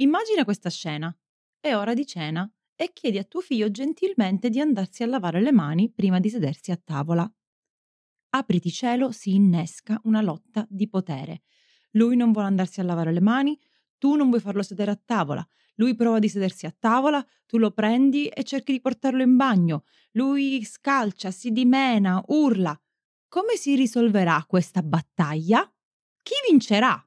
Immagina questa scena. È ora di cena e chiedi a tuo figlio gentilmente di andarsi a lavare le mani prima di sedersi a tavola. Apriti cielo, si innesca una lotta di potere. Lui non vuole andarsi a lavare le mani, tu non vuoi farlo sedere a tavola. Lui prova di sedersi a tavola, tu lo prendi e cerchi di portarlo in bagno. Lui scalcia, si dimena, urla. Come si risolverà questa battaglia? Chi vincerà?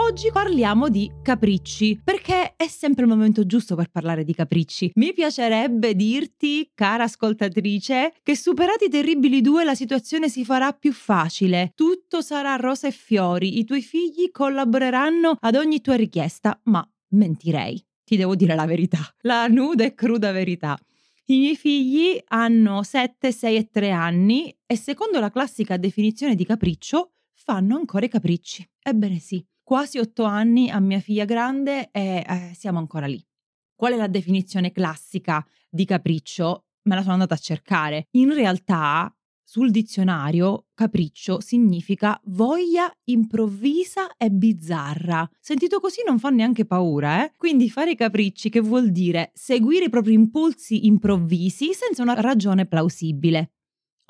Oggi parliamo di capricci, perché è sempre il momento giusto per parlare di capricci. Mi piacerebbe dirti, cara ascoltatrice, che superati i terribili due la situazione si farà più facile, tutto sarà rosa e fiori, i tuoi figli collaboreranno ad ogni tua richiesta, ma mentirei. Ti devo dire la verità, la nuda e cruda verità. I miei figli hanno 7, 6 e 3 anni e secondo la classica definizione di capriccio fanno ancora i capricci. Ebbene sì, quasi otto anni a mia figlia grande e eh, siamo ancora lì. Qual è la definizione classica di capriccio? Me la sono andata a cercare. In realtà, sul dizionario, capriccio significa voglia improvvisa e bizzarra. Sentito così non fa neanche paura, eh? Quindi fare capricci che vuol dire seguire i propri impulsi improvvisi senza una ragione plausibile.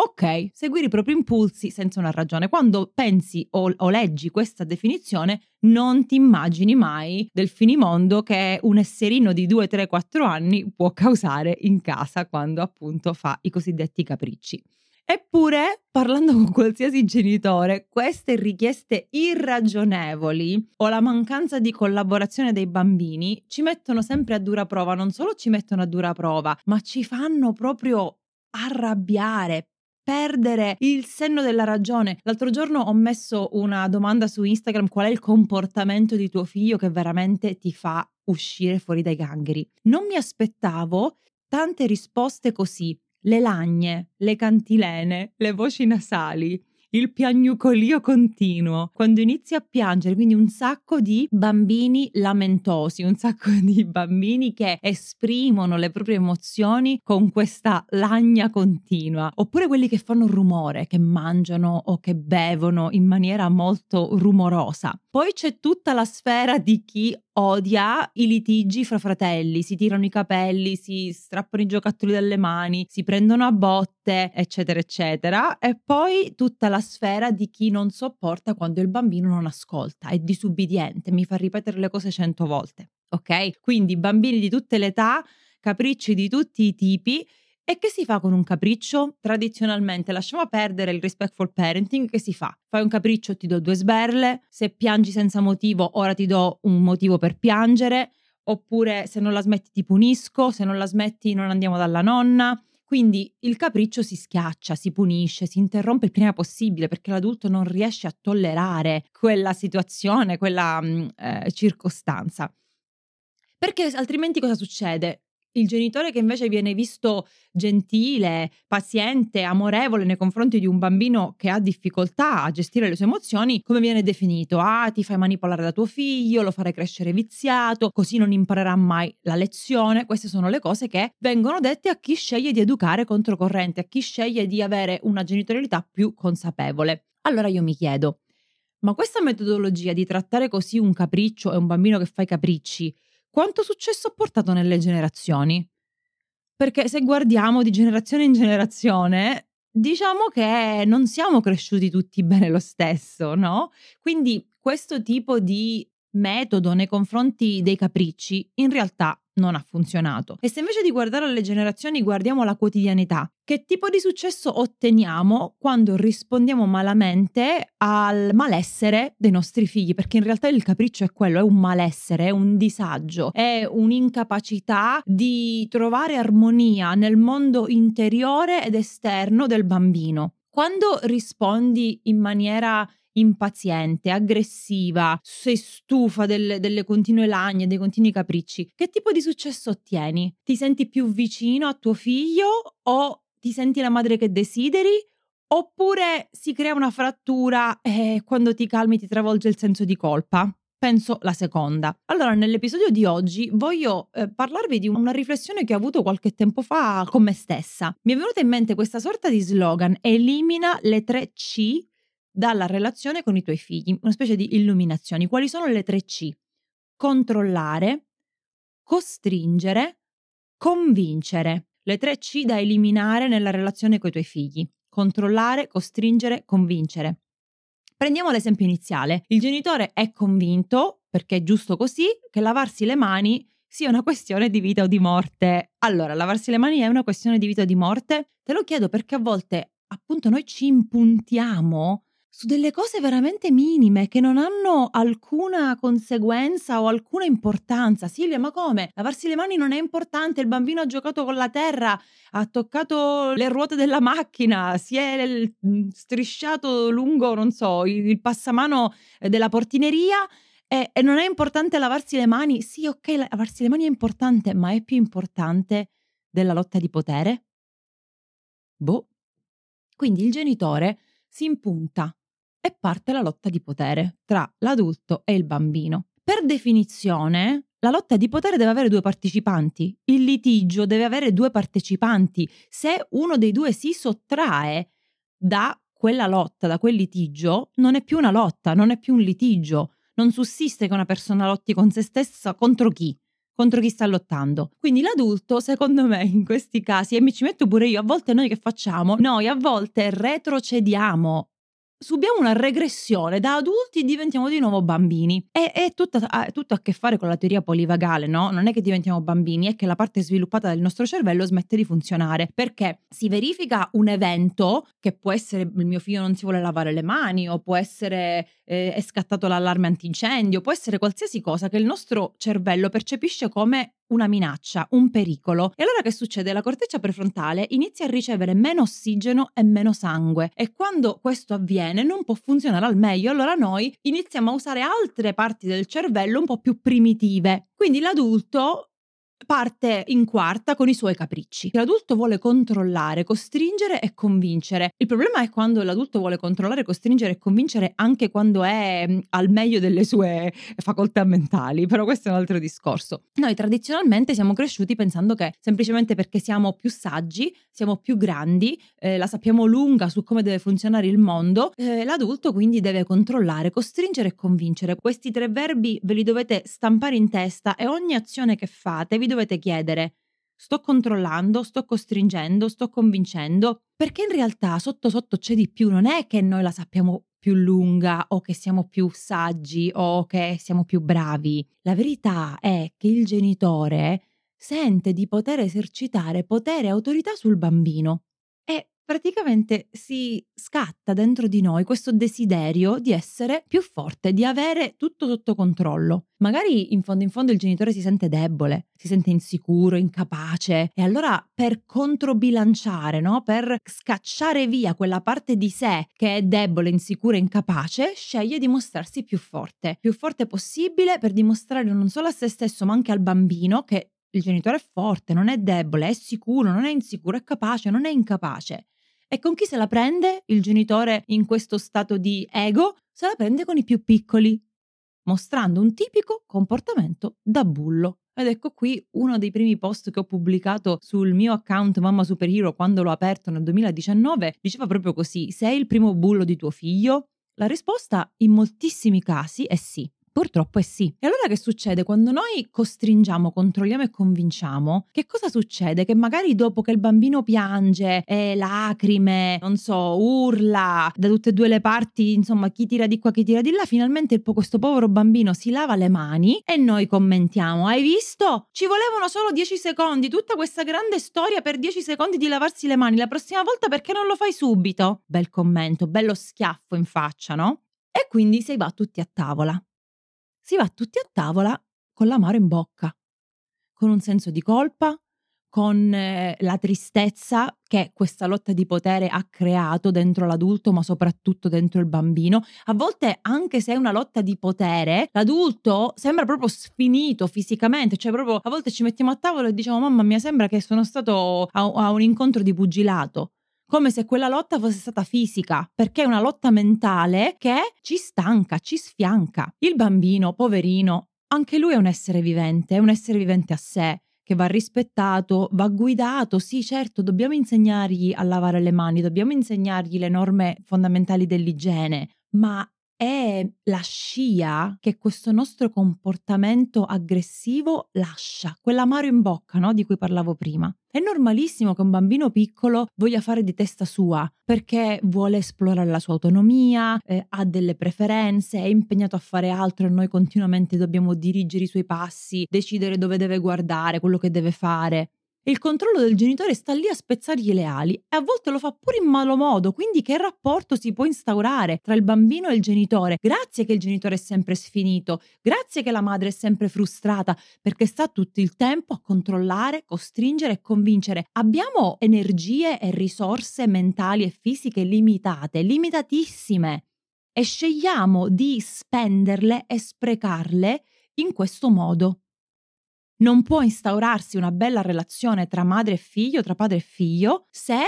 Ok, seguire i propri impulsi senza una ragione. Quando pensi o, o, leggi questa definizione, non ti immagini mai del finimondo che un esserino di 2, 3, 4 anni può causare in casa quando appunto fa i cosiddetti capricci. Eppure, parlando con qualsiasi genitore, queste richieste irragionevoli o la mancanza di collaborazione dei bambini ci mettono sempre a dura prova, non solo ci mettono a dura prova, ma ci fanno proprio arrabbiare, perdere il senno della ragione. L'altro giorno ho messo una domanda su Instagram qual è il comportamento di tuo figlio che veramente ti fa uscire fuori dai gangheri. Non mi aspettavo tante risposte così. Le lagne, le cantilene, le voci nasali, il piagnucolio continuo, quando inizi a piangere, quindi un sacco di bambini lamentosi, un sacco di bambini che esprimono le proprie emozioni con questa lagna continua, oppure quelli che fanno rumore, che mangiano o che bevono in maniera molto rumorosa. Poi c'è tutta la sfera di chi odia i litigi fra fratelli, si tirano i capelli, si strappano i giocattoli dalle mani, si prendono a botte, eccetera, eccetera. E poi tutta la sfera di chi non sopporta quando il bambino non ascolta, è disubbidiente, mi fa ripetere le cose cento volte. Ok? Quindi bambini di tutte le età, capricci di tutti i tipi e che si fa con un capriccio? Tradizionalmente lasciamo perdere il respectful parenting, che si fa? Fai un capriccio, ti do due sberle, se piangi senza motivo, ora ti do un motivo per piangere, oppure se non la smetti ti punisco, se non la smetti non andiamo dalla nonna. Quindi il capriccio si schiaccia, si punisce, si interrompe il prima possibile perché l'adulto non riesce a tollerare quella situazione, quella mm, eh, circostanza. Perché altrimenti cosa succede? Il genitore che invece viene visto gentile, paziente, amorevole nei confronti di un bambino che ha difficoltà a gestire le sue emozioni, come viene definito? Ah, ti fai manipolare da tuo figlio, lo farai crescere viziato, così non imparerà mai la lezione. Queste sono le cose che vengono dette a chi sceglie di educare controcorrente, a chi sceglie di avere una genitorialità più consapevole. Allora io mi chiedo, ma questa metodologia di trattare così un capriccio e un bambino che fa i capricci quanto successo ha portato nelle generazioni. Perché se guardiamo di generazione in generazione, diciamo che non siamo cresciuti tutti bene lo stesso, no? Quindi questo tipo di metodo nei confronti dei capricci in realtà non ha funzionato. E se invece di guardare alle generazioni guardiamo la quotidianità, che tipo di successo otteniamo quando rispondiamo malamente al malessere dei nostri figli? Perché in realtà il capriccio è quello, è un malessere, è un disagio, è un'incapacità di trovare armonia nel mondo interiore ed esterno del bambino. Quando rispondi in maniera impaziente, aggressiva, sei stufa delle, delle continue lagne, dei continui capricci, che tipo di successo ottieni? Ti senti più vicino a tuo figlio o ti senti la madre che desideri? Oppure si crea una frattura e quando ti calmi ti travolge il senso di colpa? Penso la seconda. Allora, nell'episodio di oggi voglio eh, parlarvi di una riflessione che ho avuto qualche tempo fa con me stessa. Mi è venuta in mente questa sorta di slogan: elimina le tre C dalla relazione con i tuoi figli, una specie di illuminazioni. Quali sono le tre C? Controllare, costringere, convincere. Le tre C da eliminare nella relazione con i tuoi figli. Controllare, costringere, convincere. Prendiamo l'esempio iniziale. Il genitore è convinto, perché è giusto così, che lavarsi le mani sia una questione di vita o di morte. Allora, lavarsi le mani è una questione di vita o di morte? Te lo chiedo perché a volte, appunto, noi ci impuntiamo su delle cose veramente minime che non hanno alcuna conseguenza o alcuna importanza. Silvia, ma come? Lavarsi le mani non è importante, il bambino ha giocato con la terra, ha toccato le ruote della macchina, si è mm, strisciato lungo, non so, il passamano eh, della portineria e, e non è importante lavarsi le mani. Sì, ok, lavarsi le mani è importante, ma è più importante della lotta di potere? Boh. Quindi il genitore si impunta e parte la lotta di potere tra l'adulto e il bambino. Per definizione, la lotta di potere deve avere due partecipanti, il litigio deve avere due partecipanti. Se uno dei due si sottrae da quella lotta, da quel litigio, non è più una lotta, non è più un litigio. Non sussiste che una persona lotti con se stessa contro chi? Contro chi sta lottando. Quindi l'adulto, secondo me, in questi casi, e mi ci metto pure io, a volte noi che facciamo? Noi a volte retrocediamo subiamo una regressione, da adulti diventiamo di nuovo bambini. E è tutto, ha tutto a che fare con la teoria polivagale, no? Non è che diventiamo bambini, è che la parte sviluppata del nostro cervello smette di funzionare perché si verifica un evento che può essere il mio figlio non si vuole lavare le mani o può essere eh, è scattato l'allarme antincendio, può essere qualsiasi cosa che il nostro cervello percepisce come una minaccia, un pericolo. E allora che succede? La corteccia prefrontale inizia a ricevere meno ossigeno e meno sangue e quando questo avviene non può funzionare al meglio, allora noi iniziamo a usare altre parti del cervello un po' più primitive. Quindi l'adulto parte in quarta con i suoi capricci. L'adulto vuole controllare, costringere e convincere. Il problema è quando l'adulto vuole controllare, costringere e convincere anche quando è mm, al meglio delle sue facoltà mentali, però questo è un altro discorso. Noi tradizionalmente siamo cresciuti pensando che semplicemente perché siamo più saggi, siamo più grandi, eh, la sappiamo lunga su come deve funzionare il mondo, eh, l'adulto quindi deve controllare, costringere e convincere. Questi tre verbi ve li dovete stampare in testa e ogni azione che fate vi dovete chiedere sto controllando, sto costringendo, sto convincendo, perché in realtà sotto sotto c'è di più, non è che noi la sappiamo più lunga o che siamo più saggi o che siamo più bravi. La verità è che il genitore sente di poter esercitare potere e autorità sul bambino praticamente si scatta dentro di noi questo desiderio di essere più forte, di avere tutto sotto controllo. Magari in fondo in fondo il genitore si sente debole, si sente insicuro, incapace e allora per controbilanciare, no? per scacciare via quella parte di sé che è debole, insicura incapace, sceglie di mostrarsi più forte, più forte possibile per dimostrare non solo a se stesso ma anche al bambino che il genitore è forte, non è debole, è sicuro, non è insicuro, è capace, non è incapace. E con chi se la prende il genitore in questo stato di ego? Se la prende con i più piccoli, mostrando un tipico comportamento da bullo. Ed ecco qui uno dei primi post che ho pubblicato sul mio account Mamma Superhero quando l'ho aperto nel 2019, diceva proprio così: sei il primo bullo di tuo figlio? La risposta in moltissimi casi è sì. Purtroppo è sì. E allora che succede? Quando noi costringiamo, controlliamo e convinciamo, che cosa succede? Che magari dopo che il bambino piange, eh, lacrime, non so, urla da tutte e due le parti, insomma, chi tira di qua, chi tira di là, finalmente questo povero bambino si lava le mani e noi commentiamo: Hai visto? Ci volevano solo 10 secondi, tutta questa grande storia per 10 secondi di lavarsi le mani. La prossima volta perché non lo fai subito? Bel commento, bello schiaffo in faccia, no? E quindi si va tutti a tavola si va tutti a tavola con l'amaro in bocca, con un senso di colpa, con eh, la tristezza che questa lotta di potere ha creato dentro l'adulto, ma soprattutto dentro il bambino. A volte, anche se è una lotta di potere, l'adulto sembra proprio sfinito fisicamente, cioè proprio a volte ci mettiamo a tavolo e diciamo mamma mia sembra che sono stato a, a un incontro di pugilato come se quella lotta fosse stata fisica, perché è una lotta mentale che ci stanca, ci sfianca. Il bambino, poverino, anche lui è un essere vivente, è un essere vivente a sé che va rispettato, va guidato. Sì, certo, dobbiamo insegnargli a lavare le mani, dobbiamo insegnargli le norme fondamentali dell'igiene, ma è la scia che questo nostro comportamento aggressivo lascia, quell'amaro in bocca no? di cui parlavo prima. È normalissimo che un bambino piccolo voglia fare di testa sua perché vuole esplorare la sua autonomia, eh, ha delle preferenze, è impegnato a fare altro e noi continuamente dobbiamo dirigere i suoi passi, decidere dove deve guardare, quello che deve fare il controllo del genitore sta lì a spezzargli le ali e a volte lo fa pure in malo modo, quindi che rapporto si può instaurare tra il bambino e il genitore? Grazie che il genitore è sempre sfinito, grazie che la madre è sempre frustrata perché sta tutto il tempo a controllare, costringere e convincere. Abbiamo energie e risorse mentali e fisiche limitate, limitatissime e scegliamo di spenderle e sprecarle in questo modo non può instaurarsi una bella relazione tra madre e figlio, tra padre e figlio, se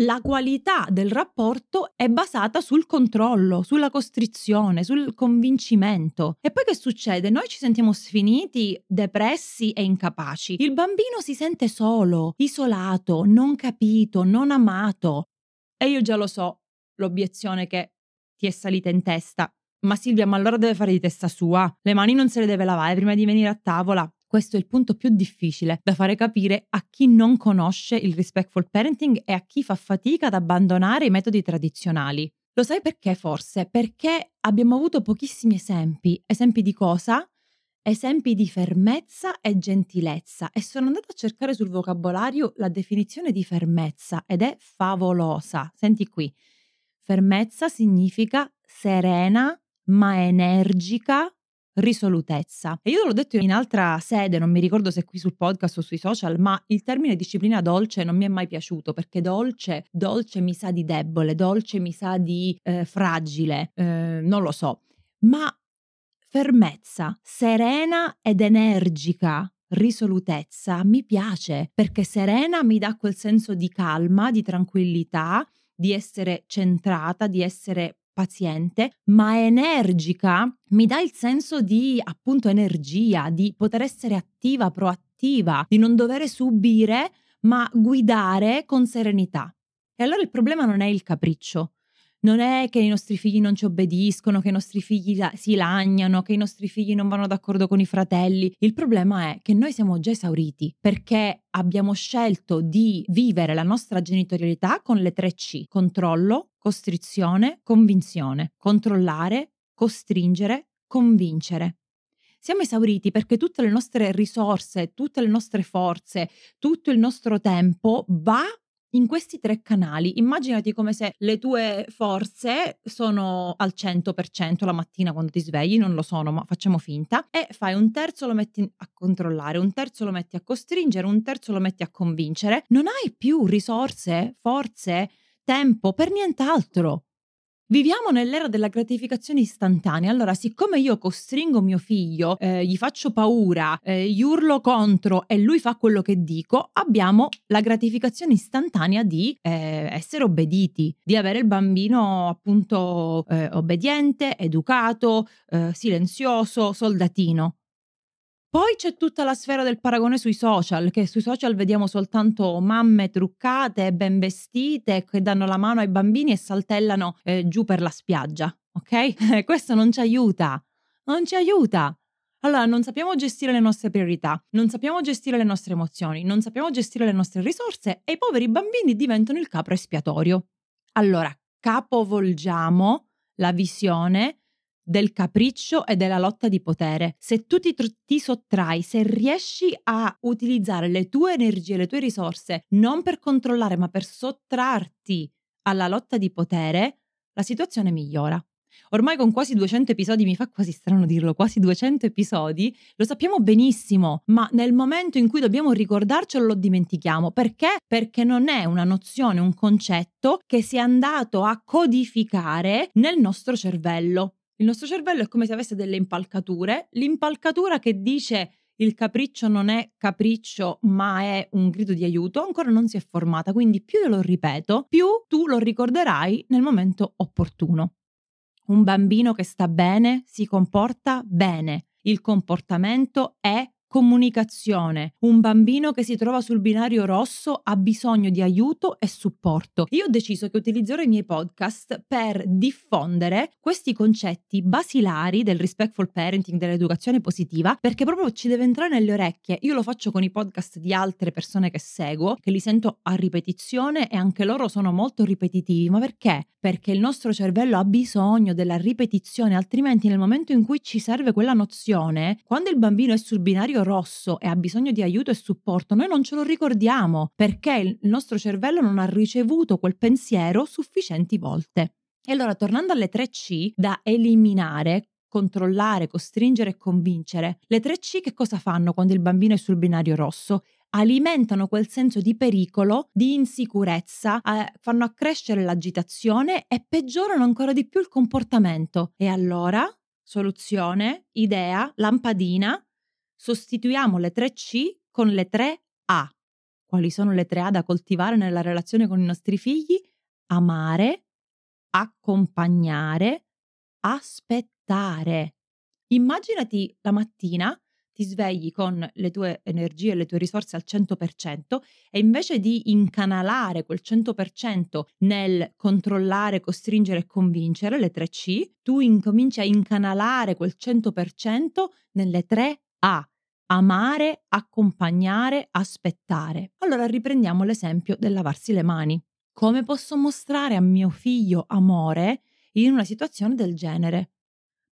la qualità del rapporto è basata sul controllo, sulla costrizione, sul convincimento. E poi che succede? Noi ci sentiamo sfiniti, depressi e incapaci. Il bambino si sente solo, isolato, non capito, non amato. E io già lo so, l'obiezione che ti è salita in testa. Ma Silvia, ma allora deve fare di testa sua? Le mani non se le deve lavare prima di venire a tavola? Questo è il punto più difficile da fare capire a chi non conosce il respectful parenting e a chi fa fatica ad abbandonare i metodi tradizionali. Lo sai perché forse? Perché abbiamo avuto pochissimi esempi. Esempi di cosa? Esempi di fermezza e gentilezza e sono andata a cercare sul vocabolario la definizione di fermezza ed è favolosa. Senti qui. Fermezza significa serena ma energica, risolutezza. E io l'ho detto in altra sede, non mi ricordo se qui sul podcast o sui social, ma il termine disciplina dolce non mi è mai piaciuto perché dolce, dolce mi sa di debole, dolce mi sa di eh, fragile, eh, non lo so. Ma fermezza, serena ed energica, risolutezza mi piace perché serena mi dà quel senso di calma, di tranquillità, di essere centrata, di essere paziente, ma energica, mi dà il senso di appunto energia, di poter essere attiva, proattiva, di non dover subire, ma guidare con serenità. E allora il problema non è il capriccio, non è che i nostri figli non ci obbediscono, che i nostri figli si lagnano, che i nostri figli non vanno d'accordo con i fratelli. Il problema è che noi siamo già esauriti perché abbiamo scelto di vivere la nostra genitorialità con le tre C: controllo, costrizione, convinzione. Controllare, costringere, convincere. Siamo esauriti perché tutte le nostre risorse, tutte le nostre forze, tutto il nostro tempo va in questi tre canali. Immaginati come se le tue forze sono al 100% la mattina quando ti svegli, non lo sono, ma facciamo finta, e fai un terzo lo metti a controllare, un terzo lo metti a costringere, un terzo lo metti a convincere. Non hai più risorse, forze, tempo per nient'altro. Viviamo nell'era della gratificazione istantanea, allora siccome io costringo mio figlio, eh, gli faccio paura, eh, gli urlo contro e lui fa quello che dico, abbiamo la gratificazione istantanea di eh, essere obbediti, di avere il bambino appunto eh, obbediente, educato, eh, silenzioso, soldatino. Poi c'è tutta la sfera del paragone sui social, che sui social vediamo soltanto mamme truccate, ben vestite, che danno la mano ai bambini e saltellano eh, giù per la spiaggia, ok? Questo non ci aiuta, non ci aiuta. Allora, non sappiamo gestire le nostre priorità, non sappiamo gestire le nostre emozioni, non sappiamo gestire le nostre risorse e i poveri bambini diventano il capro espiatorio. Allora, capovolgiamo la visione del capriccio e della lotta di potere. Se tu ti, ti, sottrai, se riesci a utilizzare le tue energie, le tue risorse, non per controllare, ma per sottrarti alla lotta di potere, la situazione migliora. Ormai con quasi 200 episodi, mi fa quasi strano dirlo, quasi 200 episodi, lo sappiamo benissimo, ma nel momento in cui dobbiamo ricordarcelo lo dimentichiamo. Perché? Perché non è una nozione, un concetto che si è andato a codificare nel nostro cervello. Il nostro cervello è come se avesse delle impalcature, l'impalcatura che dice il capriccio non è capriccio ma è un grido di aiuto, ancora non si è formata, quindi più io lo ripeto, più tu lo ricorderai nel momento opportuno. Un bambino che sta bene si comporta bene. Il comportamento è comunicazione. Un bambino che si trova sul binario rosso ha bisogno di aiuto e supporto. Io ho deciso che utilizzerò i miei podcast per diffondere questi concetti basilari del respectful parenting, dell'educazione positiva, perché proprio ci deve entrare nelle orecchie. Io lo faccio con i podcast di altre persone che seguo, che li sento a ripetizione e anche loro sono molto ripetitivi. Ma perché? Perché il nostro cervello ha bisogno della ripetizione, altrimenti nel momento in cui ci serve quella nozione, quando il bambino è sul binario rosso e ha bisogno di aiuto e supporto, noi non ce lo ricordiamo perché il nostro cervello non ha ricevuto quel pensiero sufficienti volte. E allora, tornando alle 3C da eliminare, controllare, costringere e convincere, le 3C che cosa fanno quando il bambino è sul binario rosso? alimentano quel senso di pericolo, di insicurezza, eh, fanno accrescere l'agitazione e peggiorano ancora di più il comportamento. E allora, soluzione, idea, lampadina, sostituiamo le tre C con le tre A. Quali sono le tre A da coltivare nella relazione con i nostri figli? Amare, accompagnare, aspettare. Immaginati la mattina ti svegli con le tue energie e le tue risorse al 100% e invece di incanalare quel 100% nel controllare, costringere e convincere, le tre C, tu incominci a incanalare quel 100% nelle tre a amare, accompagnare, aspettare. Allora riprendiamo l'esempio del lavarsi le mani. Come posso mostrare a mio figlio amore in una situazione del genere?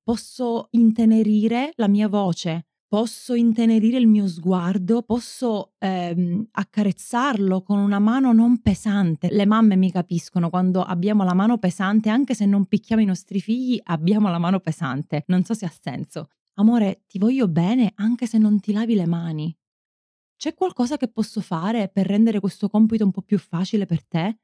Posso intenerire la mia voce, posso intenerire il mio sguardo, posso ehm, accarezzarlo con una mano non pesante. Le mamme mi capiscono quando abbiamo la mano pesante, anche se non picchiamo i nostri figli, abbiamo la mano pesante. Non so se ha senso. Amore, ti voglio bene anche se non ti lavi le mani. C'è qualcosa che posso fare per rendere questo compito un po' più facile per te?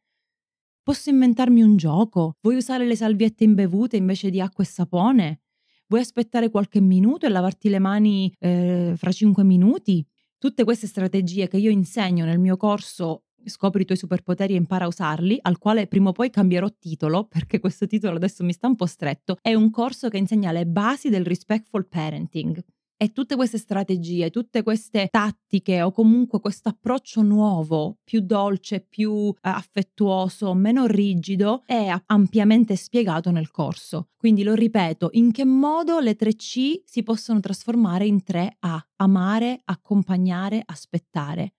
Posso inventarmi un gioco? Vuoi usare le salviette imbevute invece di acqua e sapone? Vuoi aspettare qualche minuto e lavarti le mani eh, fra cinque minuti? Tutte queste strategie che io insegno nel mio corso Scopri i tuoi superpoteri e impara a usarli, al quale prima o poi cambierò titolo, perché questo titolo adesso mi sta un po' stretto. È un corso che insegna le basi del respectful parenting. E tutte queste strategie, tutte queste tattiche o comunque questo approccio nuovo, più dolce, più eh, affettuoso, meno rigido, è ampiamente spiegato nel corso. Quindi lo ripeto, in che modo le tre C si possono trasformare in tre A? Amare, accompagnare, aspettare.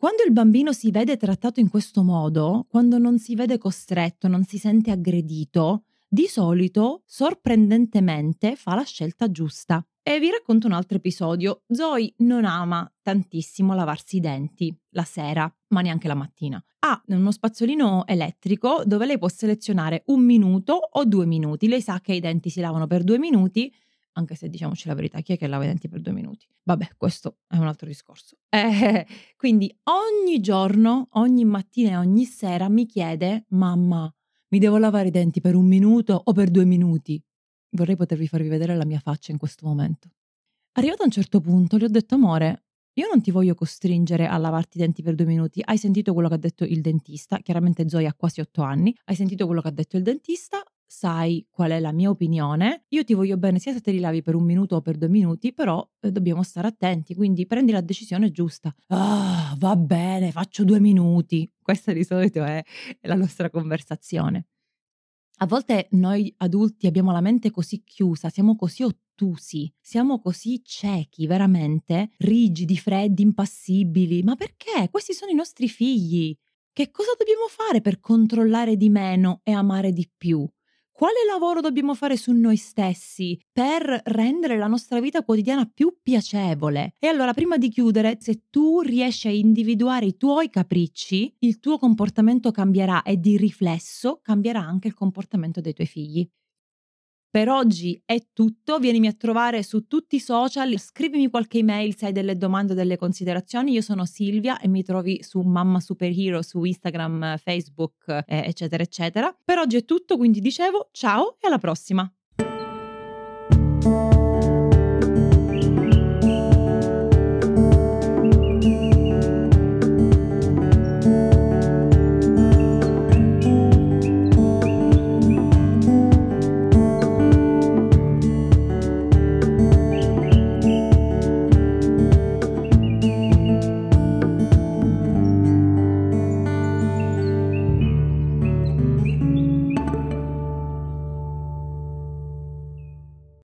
Quando il bambino si vede trattato in questo modo, quando non si vede costretto, non si sente aggredito, di solito, sorprendentemente, fa la scelta giusta. E vi racconto un altro episodio. Zoe non ama tantissimo lavarsi i denti la sera, ma neanche la mattina. Ha uno spazzolino elettrico dove lei può selezionare un minuto o due minuti. Lei sa che i denti si lavano per due minuti anche se diciamoci la verità, chi è che lava i denti per due minuti? Vabbè, questo è un altro discorso. Eh, quindi ogni giorno, ogni mattina e ogni sera mi chiede, mamma, mi devo lavare i denti per un minuto o per due minuti? Vorrei potervi farvi vedere la mia faccia in questo momento. Arrivato a un certo punto, le ho detto, amore, io non ti voglio costringere a lavarti i denti per due minuti. Hai sentito quello che ha detto il dentista? Chiaramente Zoe ha quasi otto anni. Hai sentito quello che ha detto il dentista? Sai qual è la mia opinione, io ti voglio bene sia se te li lavi per un minuto o per due minuti, però eh, dobbiamo stare attenti, quindi prendi la decisione giusta. Ah, va bene, faccio due minuti. Questa di solito è, la nostra conversazione. A volte noi adulti abbiamo la mente così chiusa, siamo così ottusi, siamo così ciechi, veramente, rigidi, freddi, impassibili. Ma perché? Questi sono i nostri figli. Che cosa dobbiamo fare per controllare di meno e amare di più? Quale lavoro dobbiamo fare su noi stessi per rendere la nostra vita quotidiana più piacevole? E allora, prima di chiudere, se tu riesci a individuare i tuoi capricci, il tuo comportamento cambierà e di riflesso cambierà anche il comportamento dei tuoi figli. Per oggi è tutto, vienimi a trovare su tutti i social, scrivimi qualche email se hai delle domande o delle considerazioni. Io sono Silvia e mi trovi su Mamma Superhero su Instagram, Facebook, eh, eccetera, eccetera. Per oggi è tutto, quindi dicevo ciao e alla prossima!